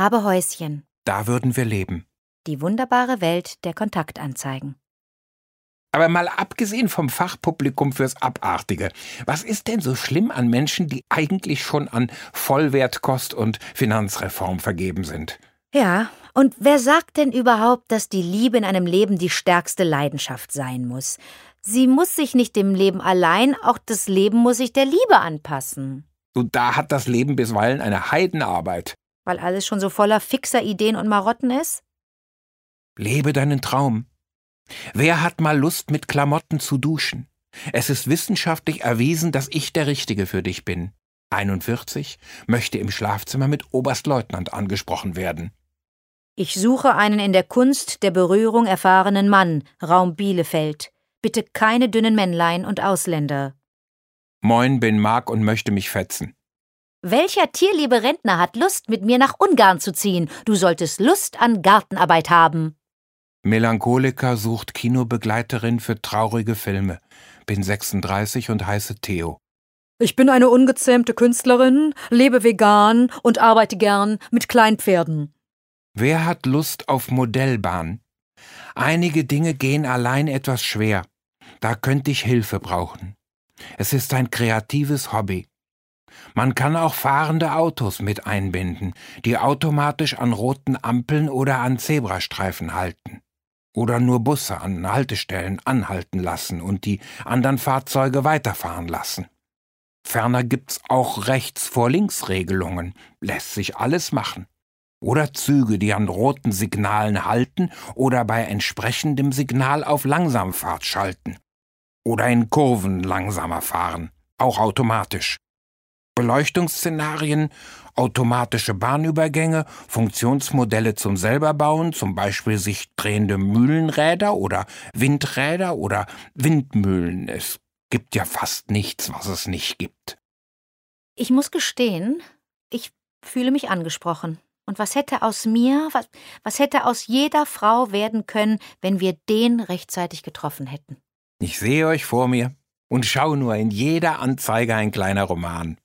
Habe Häuschen. Da würden wir leben. Die wunderbare Welt der Kontaktanzeigen. Aber mal abgesehen vom Fachpublikum fürs Abartige, was ist denn so schlimm an Menschen, die eigentlich schon an Vollwertkost und Finanzreform vergeben sind? Ja, und wer sagt denn überhaupt, dass die Liebe in einem Leben die stärkste Leidenschaft sein muss? Sie muss sich nicht dem Leben allein, auch das Leben muss sich der Liebe anpassen. Du, da hat das Leben bisweilen eine Heidenarbeit. Weil alles schon so voller fixer Ideen und Marotten ist? Lebe deinen Traum. Wer hat mal Lust, mit Klamotten zu duschen? Es ist wissenschaftlich erwiesen, dass ich der Richtige für dich bin. 41 möchte im Schlafzimmer mit Oberstleutnant angesprochen werden. Ich suche einen in der Kunst der Berührung erfahrenen Mann, Raum Bielefeld. Bitte keine dünnen Männlein und Ausländer. Moin, bin Mark und möchte mich fetzen. Welcher tierliebe Rentner hat Lust, mit mir nach Ungarn zu ziehen? Du solltest Lust an Gartenarbeit haben. Melancholiker sucht Kinobegleiterin für traurige Filme. Bin 36 und heiße Theo. Ich bin eine ungezähmte Künstlerin, lebe vegan und arbeite gern mit Kleinpferden. Wer hat Lust auf Modellbahn? Einige Dinge gehen allein etwas schwer. Da könnte ich Hilfe brauchen. Es ist ein kreatives Hobby. Man kann auch fahrende Autos mit einbinden, die automatisch an roten Ampeln oder an Zebrastreifen halten. Oder nur Busse an Haltestellen anhalten lassen und die anderen Fahrzeuge weiterfahren lassen. Ferner gibt's auch rechts vor links Regelungen, lässt sich alles machen. Oder Züge, die an roten Signalen halten oder bei entsprechendem Signal auf Langsamfahrt schalten. Oder in Kurven langsamer fahren, auch automatisch. Beleuchtungsszenarien, automatische Bahnübergänge, Funktionsmodelle zum selberbauen, zum Beispiel sich drehende Mühlenräder oder Windräder oder Windmühlen. Es gibt ja fast nichts, was es nicht gibt. Ich muss gestehen, ich fühle mich angesprochen. Und was hätte aus mir, was, was hätte aus jeder Frau werden können, wenn wir den rechtzeitig getroffen hätten? Ich sehe euch vor mir und schaue nur in jeder Anzeige ein kleiner Roman.